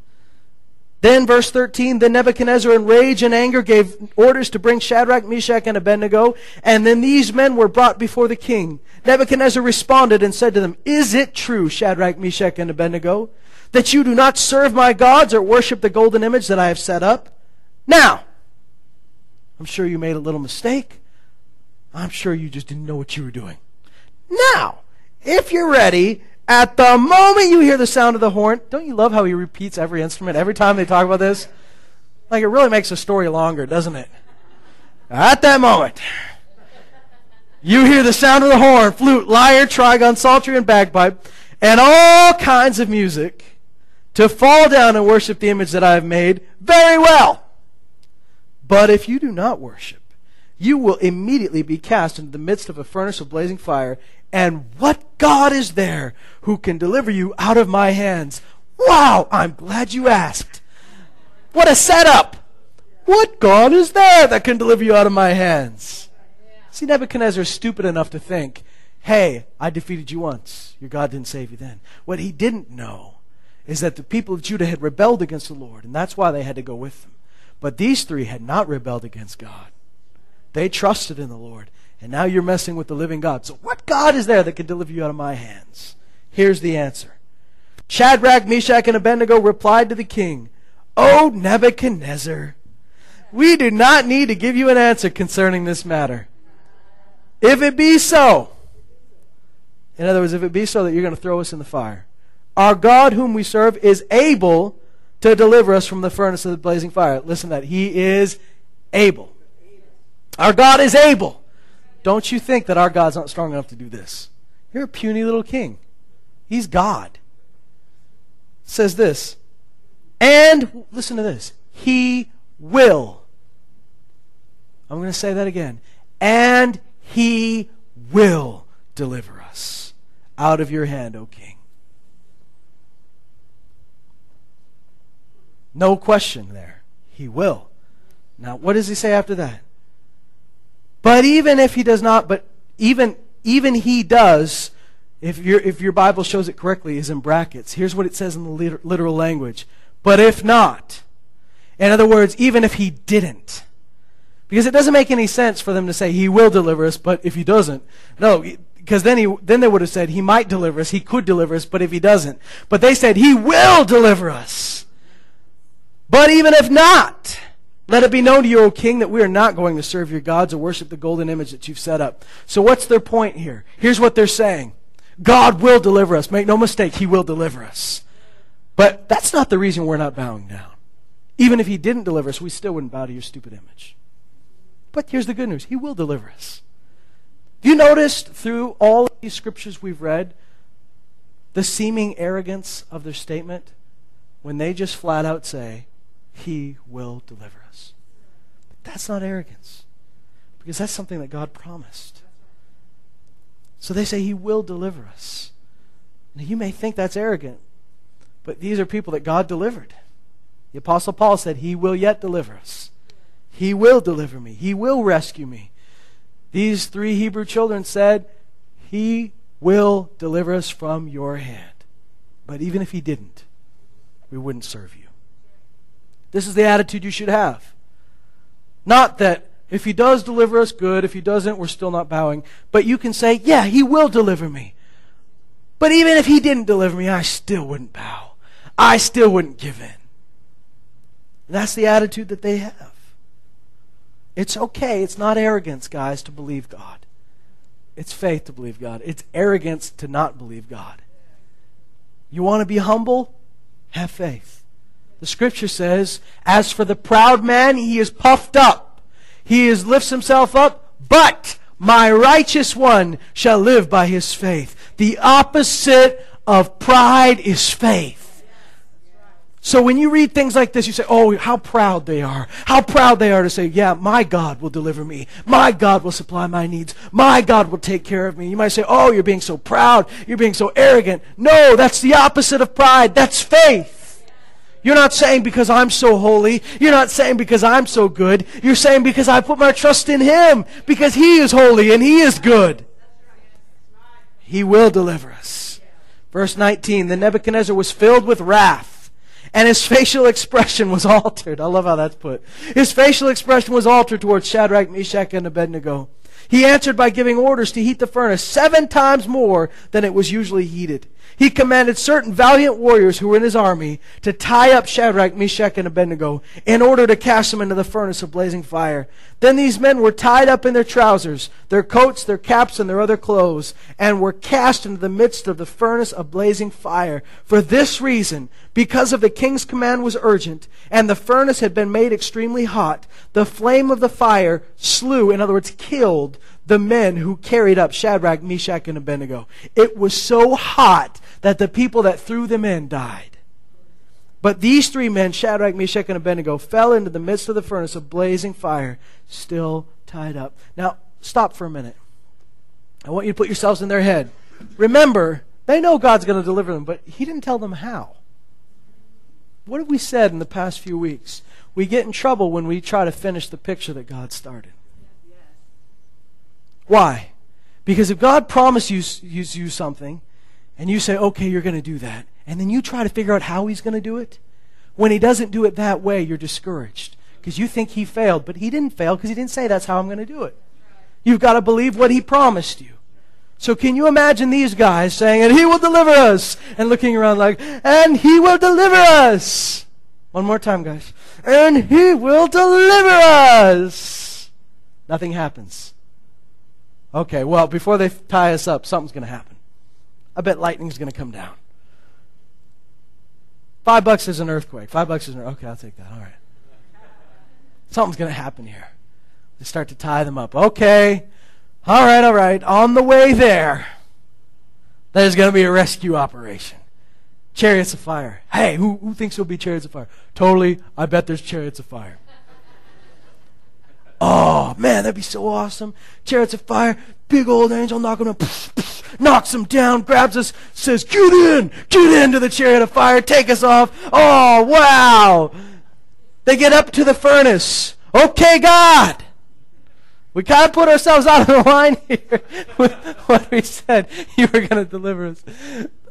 Then, verse 13, then Nebuchadnezzar, in rage and anger, gave orders to bring Shadrach, Meshach, and Abednego, and then these men were brought before the king. Nebuchadnezzar responded and said to them, Is it true, Shadrach, Meshach, and Abednego, that you do not serve my gods or worship the golden image that I have set up? Now, I'm sure you made a little mistake. I'm sure you just didn't know what you were doing. Now, if you're ready, at the moment you hear the sound of the horn, don't you love how he repeats every instrument every time they talk about this? Like it really makes the story longer, doesn't it? At that moment, you hear the sound of the horn, flute, lyre, trigon, psaltery, and bagpipe, and all kinds of music to fall down and worship the image that I have made. Very well. But if you do not worship, you will immediately be cast into the midst of a furnace of blazing fire, and what God is there who can deliver you out of my hands? Wow, I'm glad you asked. What a setup! What God is there that can deliver you out of my hands? See, Nebuchadnezzar is stupid enough to think, hey, I defeated you once. Your God didn't save you then. What he didn't know is that the people of Judah had rebelled against the Lord, and that's why they had to go with them. But these three had not rebelled against God. They trusted in the Lord. And now you're messing with the living God. So what God is there that can deliver you out of my hands? Here's the answer. Shadrach, Meshach, and Abednego replied to the king, O Nebuchadnezzar, we do not need to give you an answer concerning this matter. If it be so, in other words, if it be so that you're going to throw us in the fire, our God whom we serve is able to deliver us from the furnace of the blazing fire. Listen to that. He is able. Our God is able. Don't you think that our God's not strong enough to do this? You're a puny little king. He's God. It says this. And, listen to this. He will. I'm going to say that again. And he will deliver us out of your hand, O king. No question there. He will. Now, what does he say after that? But even if he does not, but even even he does, if your if your Bible shows it correctly, is in brackets. Here's what it says in the literal language. But if not, in other words, even if he didn't, because it doesn't make any sense for them to say he will deliver us, but if he doesn't, no, because then he then they would have said he might deliver us, he could deliver us, but if he doesn't, but they said he will deliver us. But even if not, let it be known to you, O king, that we are not going to serve your gods or worship the golden image that you've set up. So what's their point here? Here's what they're saying. God will deliver us. Make no mistake, he will deliver us. But that's not the reason we're not bowing down. Even if he didn't deliver us, we still wouldn't bow to your stupid image. But here's the good news. He will deliver us. You noticed through all of these scriptures we've read the seeming arrogance of their statement when they just flat out say, he will deliver us. But that's not arrogance, because that's something that God promised. So they say He will deliver us. Now, you may think that's arrogant, but these are people that God delivered. The Apostle Paul said, He will yet deliver us. He will deliver me. He will rescue me. These three Hebrew children said, He will deliver us from your hand. But even if He didn't, we wouldn't serve you. This is the attitude you should have. Not that if he does deliver us, good. If he doesn't, we're still not bowing. But you can say, yeah, he will deliver me. But even if he didn't deliver me, I still wouldn't bow. I still wouldn't give in. And that's the attitude that they have. It's okay. It's not arrogance, guys, to believe God. It's faith to believe God. It's arrogance to not believe God. You want to be humble? Have faith. The scripture says, As for the proud man, he is puffed up. He is, lifts himself up, but my righteous one shall live by his faith. The opposite of pride is faith. So when you read things like this, you say, oh, how proud they are. How proud they are to say, yeah, my God will deliver me. My God will supply my needs. My God will take care of me. You might say, oh, you're being so proud. You're being so arrogant. No, that's the opposite of pride. That's faith. You're not saying because I'm so holy. You're not saying because I'm so good. You're saying because I put my trust in Him. Because He is holy and He is good. He will deliver us. Verse 19 The Nebuchadnezzar was filled with wrath, and his facial expression was altered. I love how that's put. His facial expression was altered towards Shadrach, Meshach, and Abednego. He answered by giving orders to heat the furnace seven times more than it was usually heated. He commanded certain valiant warriors who were in his army to tie up Shadrach, Meshach, and Abednego in order to cast them into the furnace of blazing fire. Then these men were tied up in their trousers, their coats, their caps, and their other clothes, and were cast into the midst of the furnace of blazing fire. For this reason, because of the king's command was urgent, and the furnace had been made extremely hot, the flame of the fire slew, in other words, killed the men who carried up Shadrach, Meshach, and Abednego. It was so hot that the people that threw them in died. But these three men, Shadrach, Meshach, and Abednego, fell into the midst of the furnace of blazing fire, still tied up. Now, stop for a minute. I want you to put yourselves in their head. Remember, they know God's going to deliver them, but He didn't tell them how. What have we said in the past few weeks? We get in trouble when we try to finish the picture that God started. Why? Because if God promises you, you something, and you say, okay, you're going to do that, and then you try to figure out how He's going to do it, when He doesn't do it that way, you're discouraged. Because you think He failed, but He didn't fail because He didn't say that's how I'm going to do it. You've got to believe what He promised you. So can you imagine these guys saying, and He will deliver us, and looking around like, and He will deliver us. One more time, guys. And He will deliver us. Nothing happens. Okay, well, before they tie us up, something's going to happen. I bet lightning's going to come down. Five bucks is an earthquake. Five bucks is an Okay, I'll take that. All right. Something's going to happen here. They start to tie them up. Okay. All right, all right. On the way there, there's going to be a rescue operation. Chariots of fire. Hey, who, who thinks there'll be chariots of fire? Totally. I bet there's chariots of fire. Oh, man, that'd be so awesome. Chariots of fire, big old angel knocking him, knocks him down, grabs us, says, Get in! Get into the chariot of fire, take us off. Oh, wow! They get up to the furnace. Okay, God! We kind of put ourselves out of the line here with what we said. You were going to deliver us.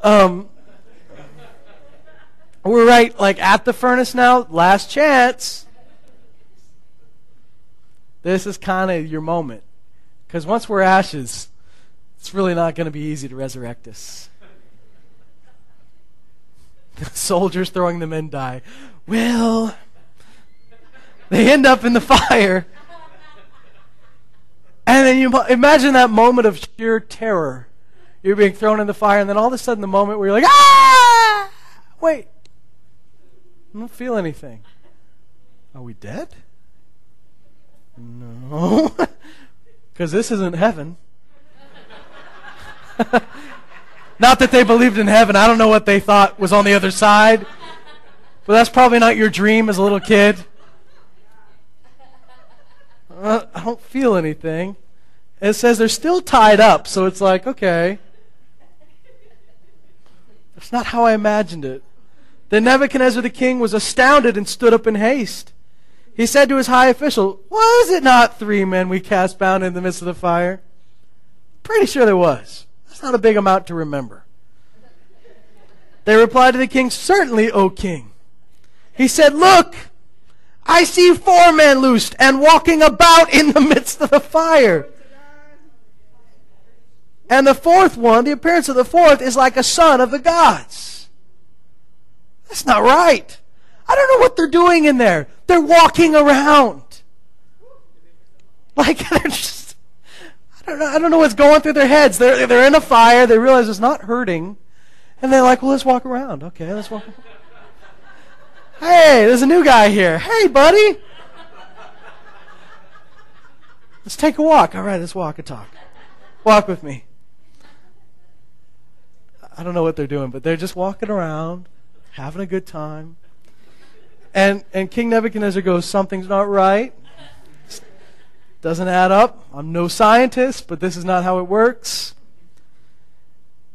Um, we're right, like at the furnace now. Last chance. This is kind of your moment. Because once we're ashes, it's really not going to be easy to resurrect us. The soldiers throwing them in die. Well, they end up in the fire. And then you imagine that moment of sheer terror. You're being thrown in the fire, and then all of a sudden, the moment where you're like, ah! Wait, I don't feel anything. Are we dead? No. Because this isn't heaven. not that they believed in heaven. I don't know what they thought was on the other side. But that's probably not your dream as a little kid. Uh, I don't feel anything. it says they're still tied up, so it's like, okay. That's not how I imagined it. Then Nebuchadnezzar the king was astounded and stood up in haste. He said to his high official, Was it not three men we cast bound in the midst of the fire? Pretty sure there was. That's not a big amount to remember. They replied to the king, Certainly, O king. He said, Look, I see four men loosed and walking about in the midst of the fire. And the fourth one, the appearance of the fourth, is like a son of the gods. That's not right. I don't know what they're doing in there. They're walking around. Like they're just I don't know I don't know what's going through their heads. They're they're in a fire, they realize it's not hurting, and they're like, Well let's walk around. Okay, let's walk Hey, there's a new guy here. Hey buddy. Let's take a walk. All right, let's walk and talk. Walk with me. I don't know what they're doing, but they're just walking around having a good time. And, and King Nebuchadnezzar goes, Something's not right. Doesn't add up. I'm no scientist, but this is not how it works.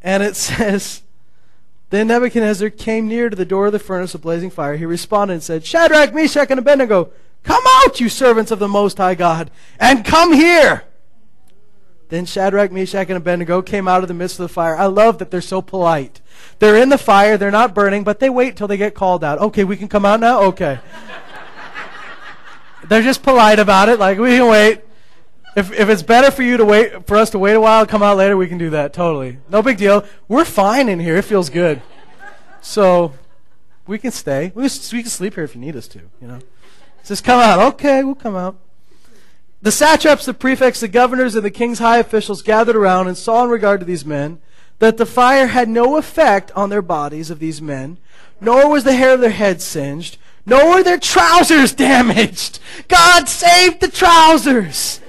And it says, Then Nebuchadnezzar came near to the door of the furnace of blazing fire. He responded and said, Shadrach, Meshach, and Abednego, come out, you servants of the Most High God, and come here. Then Shadrach, Meshach, and Abednego came out of the midst of the fire. I love that they're so polite. They're in the fire, they're not burning, but they wait till they get called out. Okay, we can come out now? Okay. they're just polite about it, like, we can wait. If, if it's better for you to wait, for us to wait a while come out later, we can do that. Totally. No big deal. We're fine in here. It feels good. So, we can stay. We can, we can sleep here if you need us to, you know. Just come out. Okay, we'll come out. The satraps, the prefects, the governors, and the king's high officials gathered around and saw in regard to these men that the fire had no effect on their bodies of these men, nor was the hair of their heads singed, nor were their trousers damaged. God saved the trousers.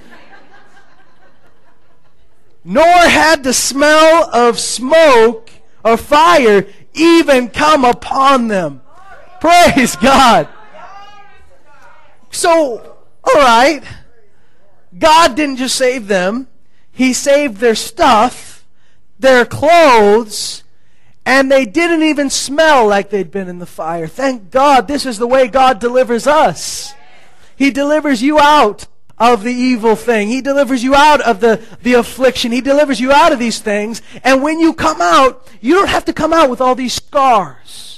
nor had the smell of smoke or fire even come upon them. Praise God. So, all right. God didn't just save them, He saved their stuff, their clothes, and they didn't even smell like they'd been in the fire. Thank God this is the way God delivers us. He delivers you out of the evil thing. He delivers you out of the, the affliction. He delivers you out of these things. And when you come out, you don't have to come out with all these scars.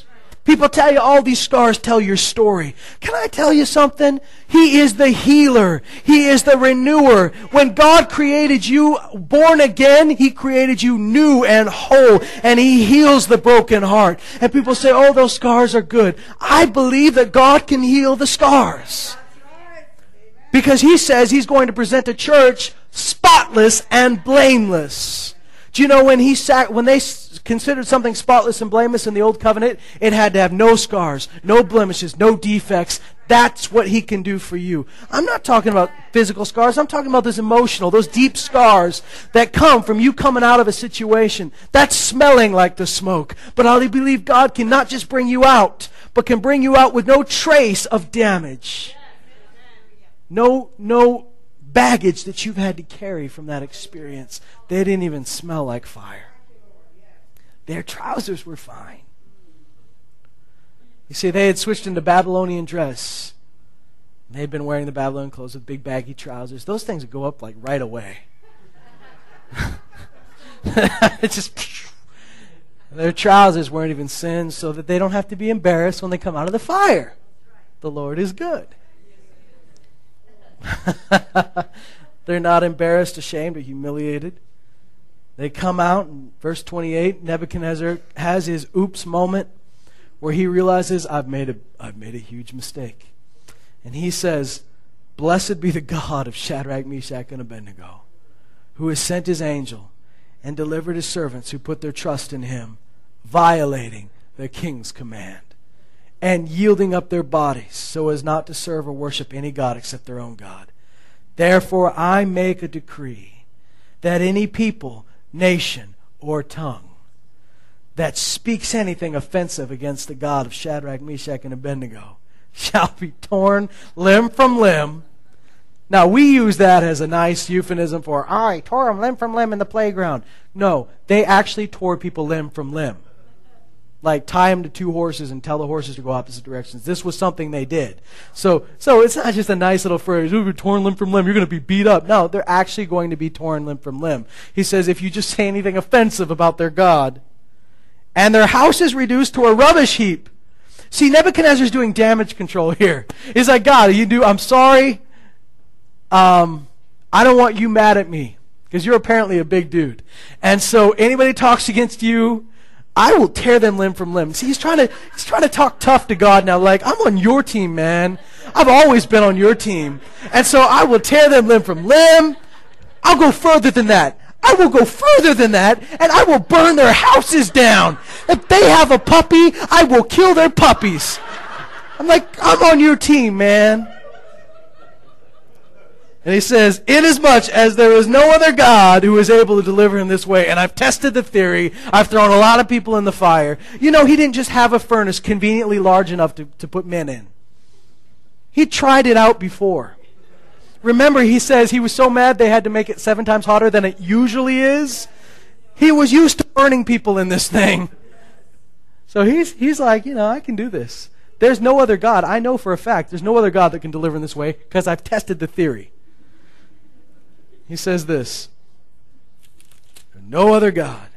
People tell you all these scars tell your story. Can I tell you something? He is the healer. He is the renewer. When God created you born again, He created you new and whole, and He heals the broken heart. And people say, oh, those scars are good. I believe that God can heal the scars. Because He says He's going to present a church spotless and blameless. Do you know when he sac- when they considered something spotless and blameless in the old covenant, it had to have no scars, no blemishes, no defects. That's what he can do for you. I'm not talking about physical scars. I'm talking about those emotional, those deep scars that come from you coming out of a situation. That's smelling like the smoke. But I believe God can not just bring you out, but can bring you out with no trace of damage. No, no baggage that you've had to carry from that experience. They didn't even smell like fire. Their trousers were fine. You see, they had switched into Babylonian dress. They had been wearing the Babylonian clothes with big baggy trousers. Those things would go up like right away. it's just their trousers weren't even singed so that they don't have to be embarrassed when they come out of the fire. The Lord is good. They're not embarrassed, ashamed, or humiliated. They come out verse 28. Nebuchadnezzar has his oops moment where he realizes, I've made a, I've made a huge mistake. And he says, Blessed be the God of Shadrach, Meshach, and Abednego, who has sent his angel and delivered his servants who put their trust in him, violating the king's command and yielding up their bodies so as not to serve or worship any God except their own God. Therefore, I make a decree that any people, nation, or tongue that speaks anything offensive against the God of Shadrach, Meshach, and Abednego shall be torn limb from limb. Now, we use that as a nice euphemism for, I tore them limb from limb in the playground. No, they actually tore people limb from limb like tie them to two horses and tell the horses to go opposite directions. This was something they did. So, so it's not just a nice little phrase, ooh, you're torn limb from limb, you're going to be beat up. No, they're actually going to be torn limb from limb. He says if you just say anything offensive about their God, and their house is reduced to a rubbish heap. See, Nebuchadnezzar's doing damage control here. He's like, God, you do, I'm sorry. Um, I don't want you mad at me because you're apparently a big dude. And so anybody talks against you, I will tear them limb from limb. See, he's trying to he's trying to talk tough to God now. Like I'm on your team, man. I've always been on your team, and so I will tear them limb from limb. I'll go further than that. I will go further than that, and I will burn their houses down. If they have a puppy, I will kill their puppies. I'm like, I'm on your team, man. And he says, Inasmuch as there is no other God who is able to deliver him this way, and I've tested the theory, I've thrown a lot of people in the fire. You know, he didn't just have a furnace conveniently large enough to, to put men in. He tried it out before. Remember, he says he was so mad they had to make it seven times hotter than it usually is. He was used to burning people in this thing. So he's, he's like, you know, I can do this. There's no other God. I know for a fact there's no other God that can deliver in this way because I've tested the theory. He says this No other God.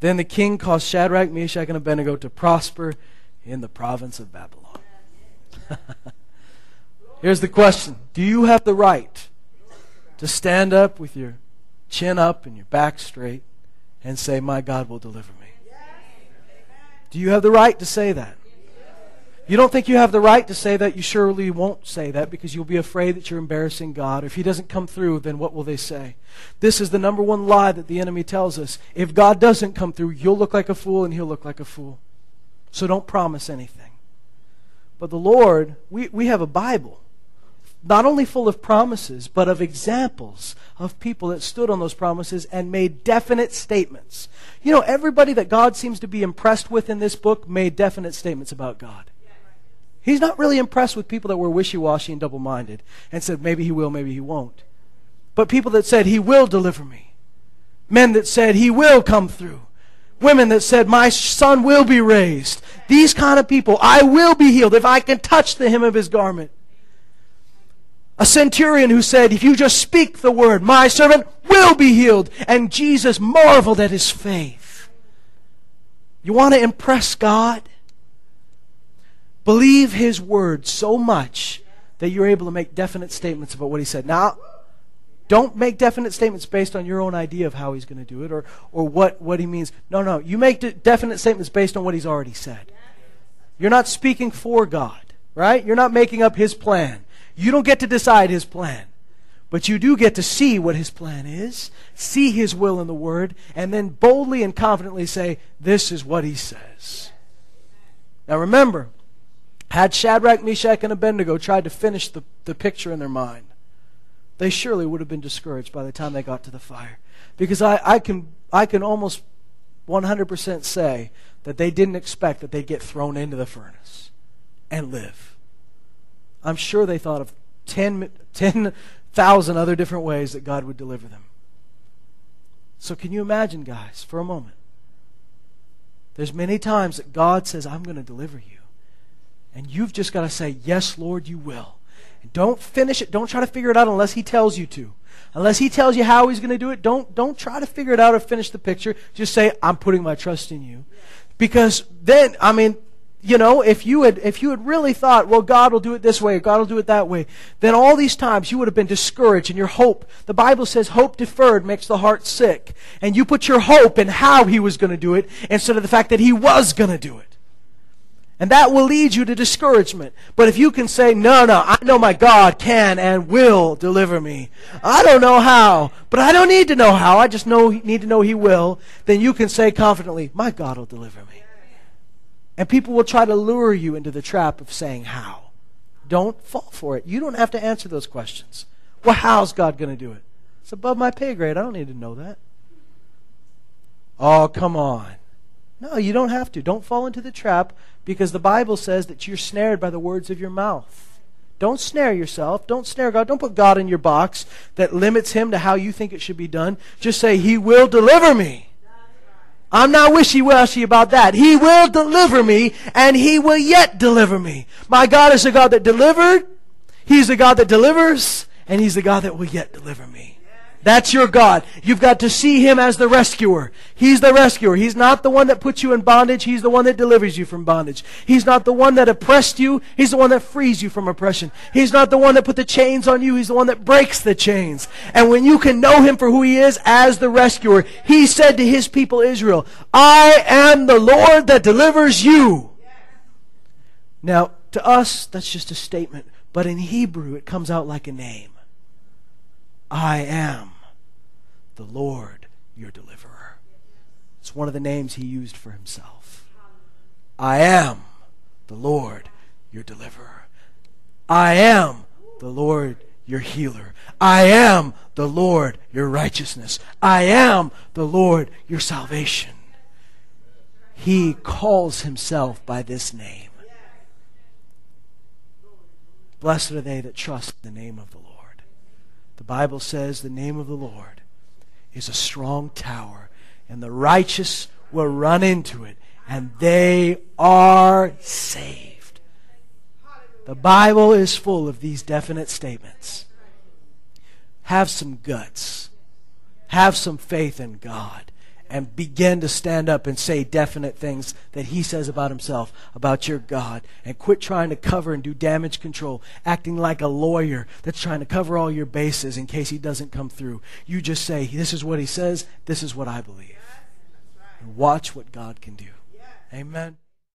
Then the king caused Shadrach, Meshach, and Abednego to prosper in the province of Babylon. Here's the question Do you have the right to stand up with your chin up and your back straight and say, My God will deliver me? Do you have the right to say that? You don't think you have the right to say that, you surely won't say that because you'll be afraid that you're embarrassing God. If He doesn't come through, then what will they say? This is the number one lie that the enemy tells us. If God doesn't come through, you'll look like a fool and He'll look like a fool. So don't promise anything. But the Lord, we, we have a Bible not only full of promises, but of examples of people that stood on those promises and made definite statements. You know, everybody that God seems to be impressed with in this book made definite statements about God. He's not really impressed with people that were wishy washy and double minded and said, maybe he will, maybe he won't. But people that said, he will deliver me. Men that said, he will come through. Women that said, my son will be raised. These kind of people, I will be healed if I can touch the hem of his garment. A centurion who said, If you just speak the word, my servant will be healed. And Jesus marveled at his faith. You want to impress God? Believe his word so much that you're able to make definite statements about what he said. Now, don't make definite statements based on your own idea of how he's going to do it or, or what, what he means. No, no. You make de- definite statements based on what he's already said. You're not speaking for God, right? You're not making up his plan. You don't get to decide his plan. But you do get to see what his plan is, see his will in the word, and then boldly and confidently say, This is what he says. Now remember, had Shadrach, Meshach, and Abednego tried to finish the, the picture in their mind, they surely would have been discouraged by the time they got to the fire. Because I, I, can, I can almost 100% say that they didn't expect that they'd get thrown into the furnace and live. I'm sure they thought of 10,000 10, other different ways that God would deliver them. So, can you imagine, guys, for a moment? There's many times that God says, I'm going to deliver you. And you've just got to say, Yes, Lord, you will. And don't finish it. Don't try to figure it out unless He tells you to. Unless He tells you how He's going to do it, don't, don't try to figure it out or finish the picture. Just say, I'm putting my trust in you. Because then, I mean, you know, if you had if you had really thought, well, God will do it this way, or God will do it that way, then all these times you would have been discouraged and your hope. The Bible says hope deferred makes the heart sick. And you put your hope in how he was going to do it instead of the fact that he was going to do it. And that will lead you to discouragement. But if you can say, no, no, I know my God can and will deliver me. I don't know how, but I don't need to know how. I just know, need to know he will. Then you can say confidently, my God will deliver me. And people will try to lure you into the trap of saying how. Don't fall for it. You don't have to answer those questions. Well, how's God going to do it? It's above my pay grade. I don't need to know that. Oh, come on. No, you don't have to. Don't fall into the trap because the Bible says that you're snared by the words of your mouth. Don't snare yourself. Don't snare God. Don't put God in your box that limits Him to how you think it should be done. Just say, He will deliver me. I'm not wishy-washy about that. He will deliver me, and He will yet deliver me. My God is a God that delivered, He's the God that delivers, and He's the God that will yet deliver me. That's your God. You've got to see Him as the rescuer. He's the rescuer. He's not the one that puts you in bondage. He's the one that delivers you from bondage. He's not the one that oppressed you. He's the one that frees you from oppression. He's not the one that put the chains on you. He's the one that breaks the chains. And when you can know Him for who He is as the rescuer, He said to His people Israel, I am the Lord that delivers you. Now, to us, that's just a statement. But in Hebrew, it comes out like a name. I am the Lord your deliverer. It's one of the names he used for himself. I am the Lord your deliverer. I am the Lord your healer. I am the Lord your righteousness. I am the Lord your salvation. He calls himself by this name. Blessed are they that trust the name of the Lord. The Bible says the name of the Lord is a strong tower, and the righteous will run into it, and they are saved. The Bible is full of these definite statements. Have some guts. Have some faith in God and begin to stand up and say definite things that he says about himself, about your God, and quit trying to cover and do damage control, acting like a lawyer that's trying to cover all your bases in case he doesn't come through. You just say, This is what he says, this is what I believe. And watch what God can do. Amen.